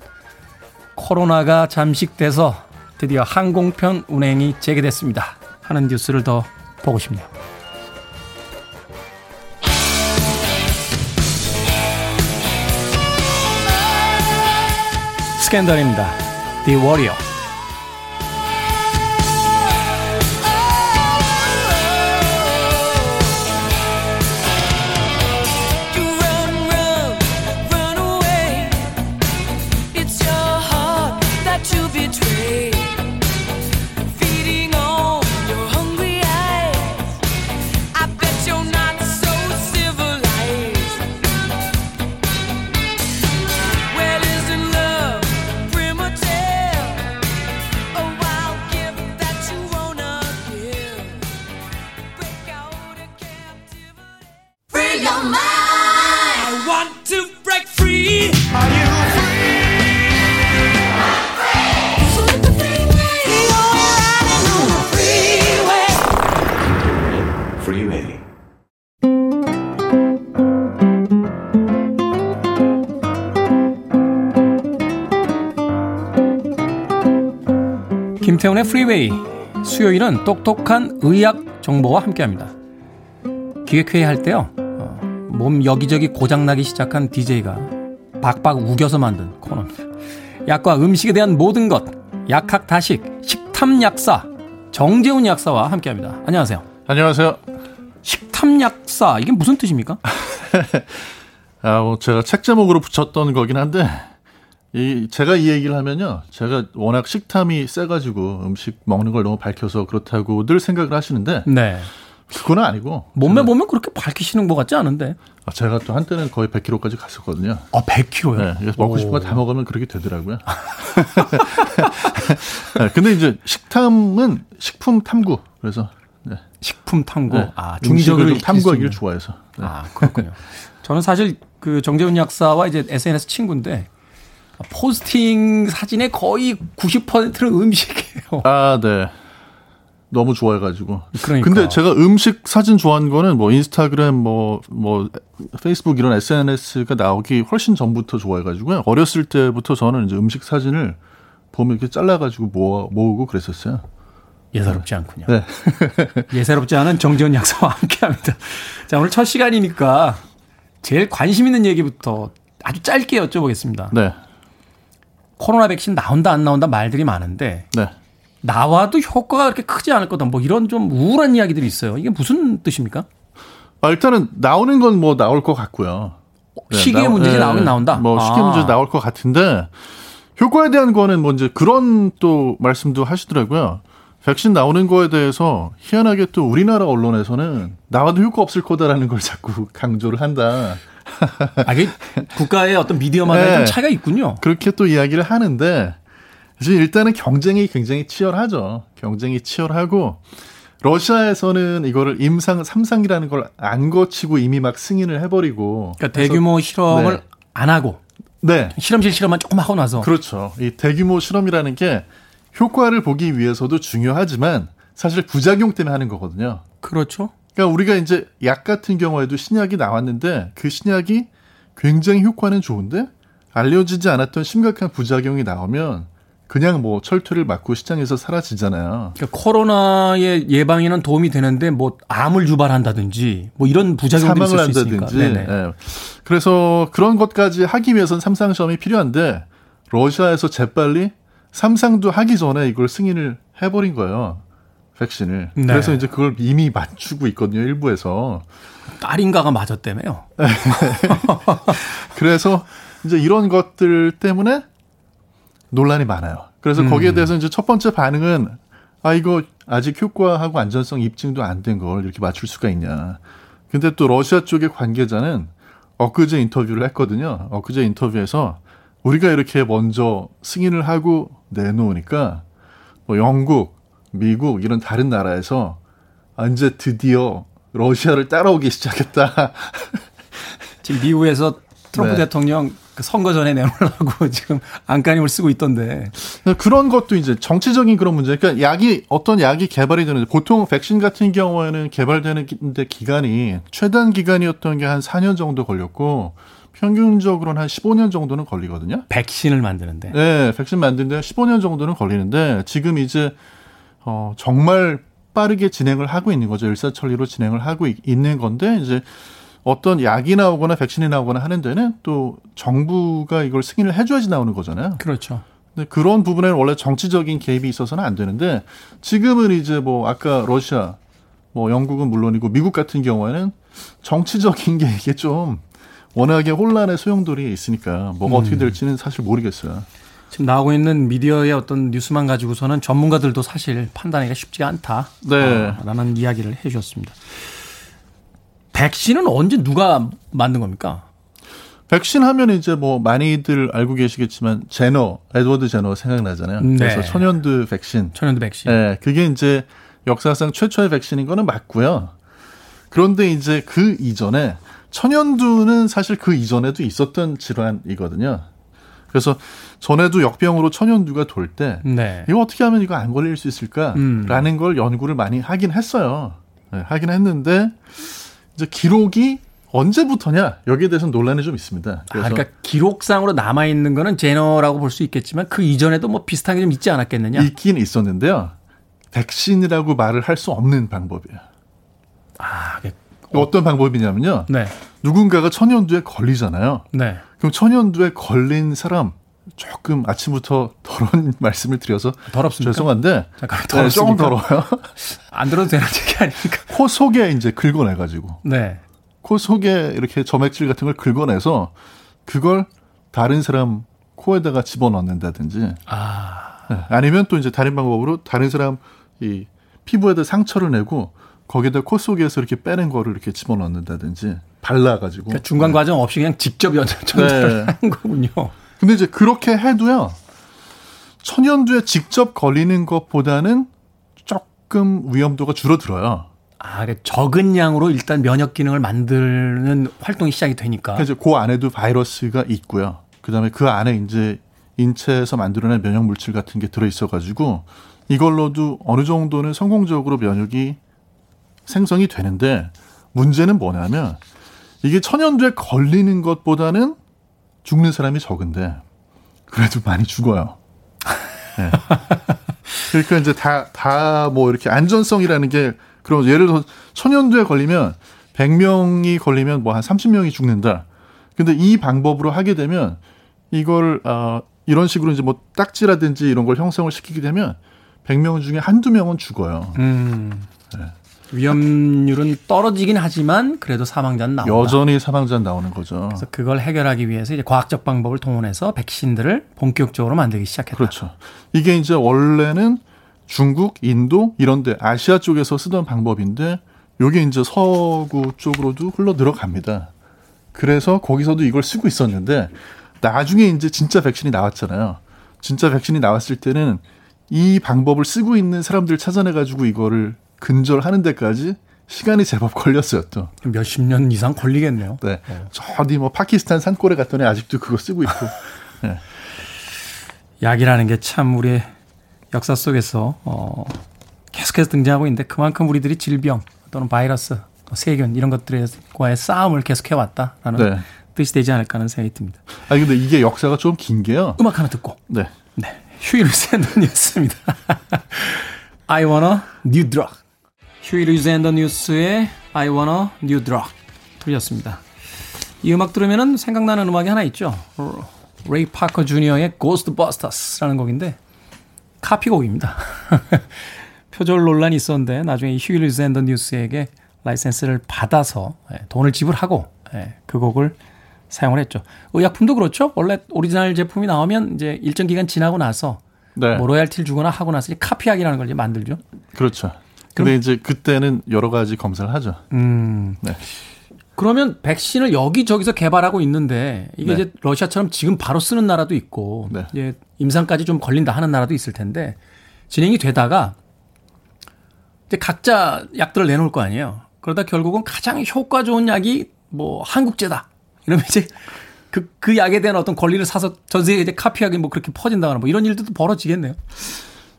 코로나가 잠식돼서 드디어 항공편 운행이 재개됐습니다 하는 뉴스를 더 보고 싶네요. 스캔들입니다. The Warrior. 프리웨이 수요일은 똑똑한 의학 정보와 함께합니다. 기획회의 할 때요. 어, 몸 여기저기 고장나기 시작한 DJ가 박박 우겨서 만든 코너입니다. 약과 음식에 대한 모든 것 약학 다식 식탐 약사 정재훈 약사와 함께합니다. 안녕하세요. 안녕하세요. 식탐 약사 이게 무슨 뜻입니까? [laughs] 아, 뭐 제가 책 제목으로 붙였던 거긴 한데 이 제가 이 얘기를 하면요. 제가 워낙 식탐이 세가지고 음식 먹는 걸 너무 밝혀서 그렇다고 늘 생각을 하시는데. 네. 그건 아니고. 몸매 보면 그렇게 밝히시는 것 같지 않은데. 아, 제가 또 한때는 거의 100kg까지 갔었거든요. 아, 100kg요? 네. 그래서 먹고 싶은 거 다 먹으면 그렇게 되더라고요. [laughs] 네, 근데 이제 식탐은 식품 탐구. 그래서. 네. 식품 탐구. 네. 아, 중식을 좀 탐구하기를 좋아해서. 네. 아, 그렇군요. 저는 사실 그 정재훈 약사와 이제 SNS 친구인데 포스팅 사진의 거의 90%는 음식이에요. 아, 네. 너무 좋아해가지고. 그러니까. 근데 제가 음식 사진 좋아하는 거는 뭐 인스타그램 뭐, 뭐 페이스북 이런 SNS가 나오기 훨씬 전부터 좋아해가지고요. 어렸을 때부터 저는 이제 음식 사진을 보면 이렇게 잘라가지고 모아, 모으고 그랬었어요. 예사롭지 않군요. 네. [laughs] 예사롭지 않은 정지원 약사와 함께 합니다. 자, 오늘 첫 시간이니까 제일 관심 있는 얘기부터 아주 짧게 여쭤보겠습니다. 네. 코로나 백신 나온다 안 나온다 말들이 많은데 네. 나와도 효과가 그렇게 크지 않을 거다. 뭐 이런 좀 우울한 이야기들이 있어요. 이게 무슨 뜻입니까? 아, 일단은 나오는 건 뭐 나올 것 같고요. 네, 시기의 나오- 문제지 네, 나오긴 나온다. 뭐 시기 아. 문제 나올 것 같은데 효과에 대한 거는 뭐 이제 그런 또 말씀도 하시더라고요. 백신 나오는 거에 대해서 희한하게 또 우리나라 언론에서는 나와도 효과 없을 거다라는 걸 자꾸 [laughs] 강조를 한다. 아, 이게 국가의 어떤 미디어마다 네. 좀 차이가 있군요. 그렇게 또 이야기를 하는데 이제 일단은 경쟁이 굉장히 치열하죠. 경쟁이 치열하고 러시아에서는 이거를 임상 3상이라는 걸 안 거치고 이미 막 승인을 해버리고 그러니까 대규모 실험을 네. 안 하고 네 실험실 실험만 조금 하고 나서 그렇죠. 이 대규모 실험이라는 게 효과를 보기 위해서도 중요하지만 사실 부작용 때문에 하는 거거든요. 그렇죠. 그러니까 우리가 이제 약 같은 경우에도 신약이 나왔는데 그 신약이 굉장히 효과는 좋은데 알려지지 않았던 심각한 부작용이 나오면 그냥 뭐 철퇴를 맞고 시장에서 사라지잖아요. 그러니까 코로나의 예방에는 도움이 되는데 뭐 암을 유발한다든지 뭐 이런 부작용들이 있을 수 있으니까. 한다든지. 네네. 예. 그래서 그런 것까지 하기 위해서는 삼상 시험이 필요한데 러시아에서 재빨리 삼상도 하기 전에 이걸 승인을 해버린 거예요. 백신을. 네. 그래서 이제 그걸 이미 맞추고 있거든요. 일부에서. 딸인가가 맞았다며요. [laughs] 그래서 이제 이런 것들 때문에 논란이 많아요. 그래서 음. 거기에 대해서 이제 첫 번째 반응은 아 이거 아직 효과하고 안전성 입증도 안 된 걸 이렇게 맞출 수가 있냐. 근데 또 러시아 쪽의 관계자는 엊그제 인터뷰를 했거든요. 엊그제 인터뷰에서 우리가 이렇게 먼저 승인을 하고 내놓으니까 뭐 영국, 미국 이런 다른 나라에서 아, 이제 드디어 러시아를 따라오기 시작했다. [laughs] 지금 미국에서 트럼프 네. 대통령 그 선거 전에 내놓으려고 [laughs] 지금 안간힘을 쓰고 있던데. 그런 것도 이제 정치적인 그런 문제. 그러니까 약이 어떤 약이 개발이 되는데 보통 백신 같은 경우에는 개발되는데 기간이 최단 기간이었던 게 한 4년 정도 걸렸고 평균적으로는 한 15년 정도는 걸리거든요. 백신을 만드는데. 네, 백신 만드는데 15년 정도는 걸리는데 지금 이제 어 정말 빠르게 진행을 하고 있는 거죠. 일사천리로 진행을 하고 있- 있는 건데 이제 어떤 약이 나오거나 백신이 나오거나 하는 데는 또 정부가 이걸 승인을 해줘야지 나오는 거잖아요. 그렇죠. 근데 그런 부분에는 원래 정치적인 개입이 있어서는 안 되는데 지금은 이제 뭐 아까 러시아, 뭐 영국은 물론이고 미국 같은 경우에는 정치적인 게 이게 좀 워낙에 혼란의 소용돌이에 있으니까 뭐가 어떻게 될지는 사실 모르겠어요. 지금 나오고 있는 미디어의 어떤 뉴스만 가지고서는 전문가들도 사실 판단하기가 쉽지가 않다. 네. 아, 라는 이야기를 해 주셨습니다. 백신은 언제 누가 만든 겁니까? 백신 하면 이제 뭐 많이들 알고 계시겠지만 제너, 에드워드 제너 생각나잖아요. 네. 그래서 천연두 백신. 천연두 백신. 네, 그게 이제 역사상 최초의 백신인 거는 맞고요. 그런데 이제 그 이전에 천연두는 사실 그 이전에도 있었던 질환이거든요. 그래서 전에도 역병으로 천연두가 돌때 네. 이거 어떻게 하면 이거 안 걸릴 수 있을까라는 음. 걸 연구를 많이 하긴 했어요. 네, 하긴 했는데 이제 기록이 언제부터냐 여기에 대해서는 논란이 좀 있습니다. 아, 그래서 그러니까 기록상으로 남아 있는 거는 제너라고 볼 수 있겠지만 그 이전에도 뭐 비슷한 게 좀 있지 않았겠느냐? 있긴 있었는데요. 백신이라고 말을 할 수 없는 방법이에요. 아, 그- 어떤 방법이냐면요. 네. 누군가가 천연두에 걸리잖아요. 네. 그럼 천연두에 걸린 사람 조금 아침부터 더러운 [laughs] 말씀을 드려서 더럽습니까? 죄송한데 잠깐 네, 조금 더럽습니까? 더러워요. [laughs] 안 들어도 되는 얘기 아닙니까? 코 속에 이제 긁어내가지고 네. 코 속에 이렇게 점액질 같은 걸 긁어내서 그걸 다른 사람 코에다가 집어넣는다든지 아, 네, 아니면 또 이제 다른 방법으로 다른 사람 이 피부에다 상처를 내고 거기다 코 속에서 이렇게 빼는 거를 이렇게 집어넣는다든지 발라가지고 그러니까 중간 과정 없이 그냥 직접 연- 전달을 네. 하는 거군요. 근데 이제 그렇게 해도요. 천연두에 직접 걸리는 것보다는 조금 위험도가 줄어들어요. 아, 그러니까 적은 양으로 일단 면역 기능을 만드는 활동이 시작이 되니까. 그래서 그 안에도 바이러스가 있고요. 그다음에 그 안에 이제 인체에서 만들어낸 면역 물질 같은 게 들어 있어 가지고 이걸로도 어느 정도는 성공적으로 면역이 생성이 되는데 문제는 뭐냐면 이게 천연두에 걸리는 것보다는 죽는 사람이 적은데 그래도 많이 죽어요. 네. [laughs] 그러니까 이제 다 다 뭐 이렇게 안전성이라는 게 그런 예를 들어 서 천연두에 걸리면 100명이 걸리면 뭐 한 30명이 죽는다. 근데 이 방법으로 하게 되면 이걸 어 이런 식으로 이제 뭐 딱지라든지 이런 걸 형성을 시키게 되면 100명 중에 한두 명은 죽어요. 음. 위험률은 떨어지긴 하지만 그래도 사망자는 나온다. 여전히 사망자 나오는 거죠. 그래서 그걸 해결하기 위해서 이제 과학적 방법을 동원해서 백신들을 본격적으로 만들기 시작했다. 그렇죠. 이게 이제 원래는 중국, 인도 이런데 아시아 쪽에서 쓰던 방법인데 요게 이제 서구 쪽으로도 흘러 들어갑니다. 그래서 거기서도 이걸 쓰고 있었는데 나중에 이제 진짜 백신이 나왔잖아요. 진짜 백신이 나왔을 때는 이 방법을 쓰고 있는 사람들 찾아내 가지고 이거를 근절하는 데까지 시간이 제법 걸렸어요 또. 몇십 년 이상 걸리겠네요. 네. 저 어디 뭐 파키스탄 산골에 갔더니 아직도 그거 쓰고 있고. [laughs] 네. 약이라는 게 참 우리의 역사 속에서 어, 계속해서 등장하고 있는데 그만큼 우리들이 질병 또는 바이러스, 세균 이런 것들과의 싸움을 계속해 왔다라는 네. 뜻이 되지 않을까 하는 생각이 듭니다. 아니 근데 이게 역사가 좀 긴 게요. 음악 하나 듣고 네. 네. 휴일 샌더 뉴스입니다. I wanna new drug. 휴일 샌더 뉴스의 I wanna new drug 들렸습니다. 이 음악 들으면 생각나는 음악이 하나 있죠. 레이 파커 주니어의 Ghostbusters라는 곡인데 카피곡입니다. [laughs] 표절 논란이 있었는데 나중에 휴이 루이스 앤 더 뉴스에게 라이센스를 받아서 예, 돈을 지불하고 예, 그 곡을 사용을 했죠. 의약품도 그렇죠. 원래 오리지널 제품이 나오면 이제 일정 기간 지나고 나서 네. 뭐 로얄티를 주거나 하고 나서 이제 카피약이라는 걸 이제 만들죠. 그렇죠. 근데 이제 그때는 여러 가지 검사를 하죠. 음. 네. 그러면 백신을 여기저기서 개발하고 있는데 이게 네. 이제 러시아처럼 지금 바로 쓰는 나라도 있고 네. 이제 임상까지 좀 걸린다 하는 나라도 있을 텐데 진행이 되다가 이제 각자 약들을 내놓을 거 아니에요. 그러다 결국은 가장 효과 좋은 약이 뭐 한국제다. 이러면 이제 그, 그 약에 대한 어떤 권리를 사서 전 세계에 이제 카피하기 뭐 그렇게 퍼진다거나 뭐 이런 일들도 벌어지겠네요.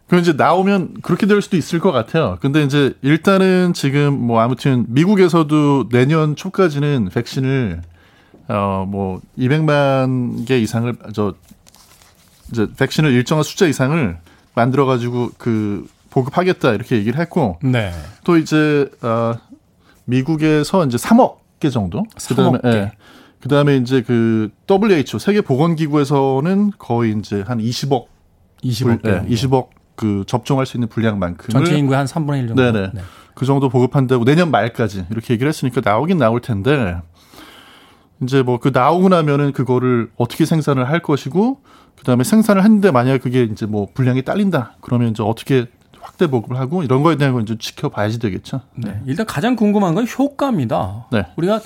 그럼 이제 나오면 그렇게 될 수도 있을 것 같아요. 근데 이제 일단은 지금 뭐 아무튼 미국에서도 내년 초까지는 백신을 어뭐 200만 개 이상을 저 이제 백신을 일정한 숫자 이상을 만들어 가지고 그 보급하겠다 이렇게 얘기를 했고 네. 또 이제 어 미국에서 이제 3억 개 정도. 3억 개. 예. 그다음에 이제 그 WHO 세계 보건 기구에서는 거의 이제 한 20억 20억 개. 예, 20억 그 접종할 수 있는 분량만큼을 전체 인구의 한 3분의 1 정도. 네네. 그 정도 보급한다고 내년 말까지 이렇게 얘기를 했으니까 나오긴 나올 텐데 이제 뭐 그 나오고 나면은 그거를 어떻게 생산을 할 것이고 그다음에 생산을 했는데 만약 그게 이제 뭐 분량이 딸린다 그러면 이제 어떻게 확대 보급을 하고 이런 거에 대한 건 이제 지켜봐야지 되겠죠. 네. 일단 가장 궁금한 건 효과입니다. 네. 우리가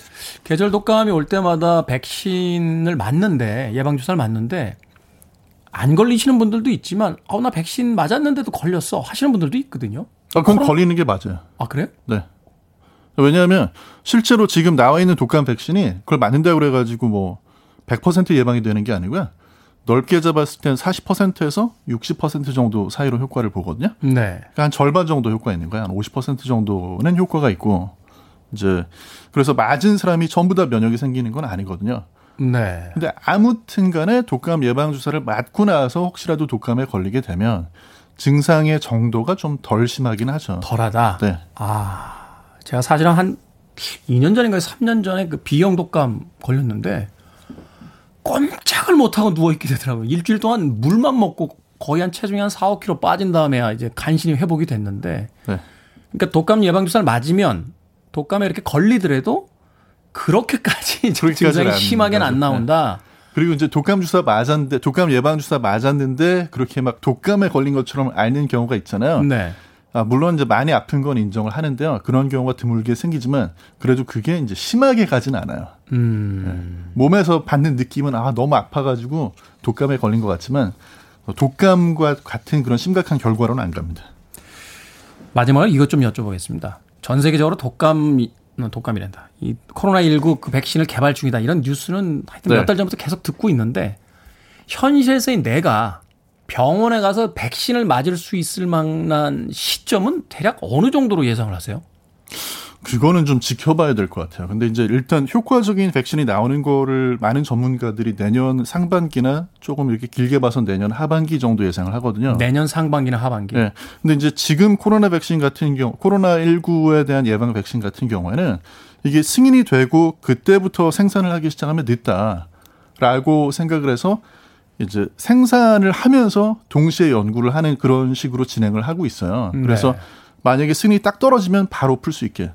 계절 독감이 올 때마다 백신을 맞는데 예방 주사를 맞는데 안 걸리시는 분들도 있지만 어 나 백신 맞았는데도 걸렸어 하시는 분들도 있거든요. 아, 그건 코로- 걸리는 게 맞아요. 아 그래요? 네. 왜냐하면 실제로 지금 나와 있는 독감 백신이 그걸 맞는다고 그래가지고 뭐 100% 예방이 되는 게 아니고요. 넓게 잡았을 땐 40%에서 60% 정도 사이로 효과를 보거든요. 네. 그러니까 한 절반 정도 효과 있는 거야. 한 50% 정도는 효과가 있고 이제 그래서 맞은 사람이 전부 다 면역이 생기는 건 아니거든요. 네. 근데 아무튼 간에 독감 예방 주사를 맞고 나서 혹시라도 독감에 걸리게 되면 증상의 정도가 좀 덜 심하긴 하죠. 덜하다. 네. 아 제가 사실은 한 2년 전인가 3년 전에 그 B형 독감 걸렸는데 꼼짝을 못 하고 누워 있게 되더라고요. 일주일 동안 물만 먹고 거의 한 체중이 한 4, 5kg 빠진 다음에야 이제 간신히 회복이 됐는데 네. 그러니까 독감 예방 주사를 맞으면 독감에 이렇게 걸리더라도 그렇게까지 [laughs] 증상이 안 심하게는 안 나죠. 나온다. 그리고 이제 독감 주사 맞았는데 독감 예방 주사 맞았는데 그렇게 막 독감에 걸린 것처럼 앓는 경우가 있잖아요. 네. 아, 물론 이제 많이 아픈 건 인정을 하는데요. 그런 경우가 드물게 생기지만 그래도 그게 이제 심하게 가진 않아요. 음. 몸에서 받는 느낌은 아 너무 아파가지고 독감에 걸린 것 같지만 독감과 같은 그런 심각한 결과로는 안 갑니다. 마지막으로 이것 좀 여쭤보겠습니다. 전 세계적으로 독감, 독감이란다. 이 코로나19 그 백신을 개발 중이다. 이런 뉴스는 하여튼 네. 몇달 전부터 계속 듣고 있는데 현실에서의 내가 병원에 가서 백신을 맞을 수 있을 만한 시점은 대략 어느 정도로 예상을 하세요? 그거는 좀 지켜봐야 될 것 같아요. 근데 이제 일단 효과적인 백신이 나오는 거를 많은 전문가들이 내년 상반기나 조금 이렇게 길게 봐서 내년 하반기 정도 예상을 하거든요. 내년 상반기나 하반기. 네. 근데 이제 지금 코로나 백신 같은 경우, 코로나 19에 대한 예방 백신 같은 경우에는 이게 승인이 되고 그때부터 생산을 하기 시작하면 늦다라고 생각을 해서 이제 생산을 하면서 동시에 연구를 하는 그런 식으로 진행을 하고 있어요. 그래서 네. 만약에 승인이 딱 떨어지면 바로 풀 수 있게.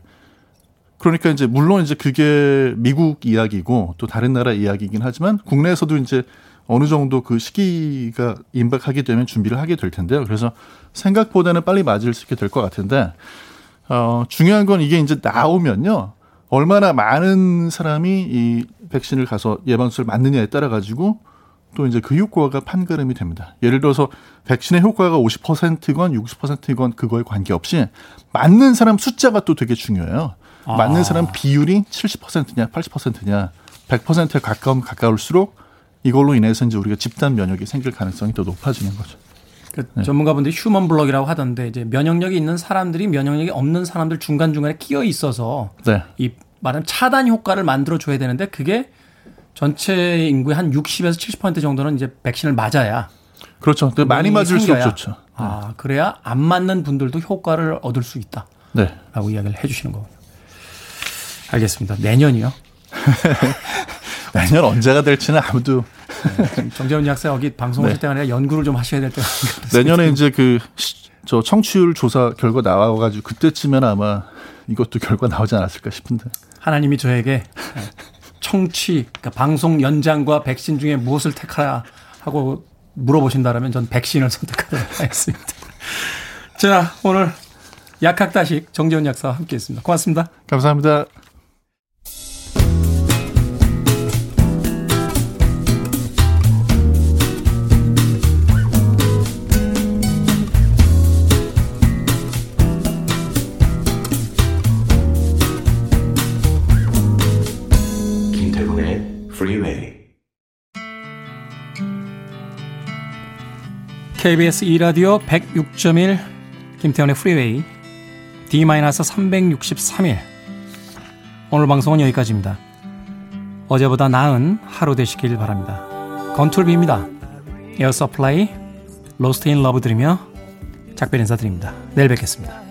그러니까 이제 물론 이제 그게 미국 이야기고 또 다른 나라 이야기이긴 하지만 국내에서도 이제 어느 정도 그 시기가 임박하게 되면 준비를 하게 될 텐데요. 그래서 생각보다는 빨리 맞을 수 있게 될 것 같은데 어 중요한 건 이게 이제 나오면요. 얼마나 많은 사람이 이 백신을 가서 예방주사를 맞느냐에 따라 가지고 또 이제 그 효과가 판가름이 됩니다. 예를 들어서 백신의 효과가 50%건 60%건 그거에 관계없이 맞는 사람 숫자가 또 되게 중요해요. 맞는 사람 비율이 70%냐 80%냐 100%에 가까우면 가까울수록 이걸로 인해서 이제 우리가 집단 면역이 생길 가능성이 더 높아지는 거죠. 그 전문가분들이 휴먼 블럭이라고 하던데 이제 면역력이 있는 사람들이 면역력이 없는 사람들 중간 중간에 끼어 있어서 네. 이 말하면 차단 효과를 만들어 줘야 되는데 그게 전체 인구의 한 60에서 70% 정도는 이제 백신을 맞아야 그렇죠. 많이 맞을수록. 좋죠. 아 그래야 안 맞는 분들도 효과를 얻을 수 있다라고 네. 이야기를 해주시는 거군요. 알겠습니다. 내년이요. [laughs] 내년 언제가 될지는 아무도 지금 정재훈 약사 여기 방송 오실 네. 때가 아니라 연구를 좀 하셔야 될 때가 아닌가 내년에 이제 그 저 청취율 조사 결과 나와가지고 그때쯤엔 아마 이것도 결과 나오지 않았을까 싶은데. 하나님이 저에게 청취, 그러니까 방송 연장과 백신 중에 무엇을 택하라 하고 물어보신다면 전 백신을 선택하도록 [laughs] 하겠습니다. 자, 오늘 약학다식 정재훈 약사와 함께 했습니다. 고맙습니다. 감사합니다. KBS 2라디오 106.1 김태훈의 프리웨이 D-363일 오늘 방송은 여기까지입니다. 어제보다 나은 하루 되시길 바랍니다. 건투를 빕니다. 에어 서플라이 Lost in Love 들으며 작별 인사드립니다. 내일 뵙겠습니다.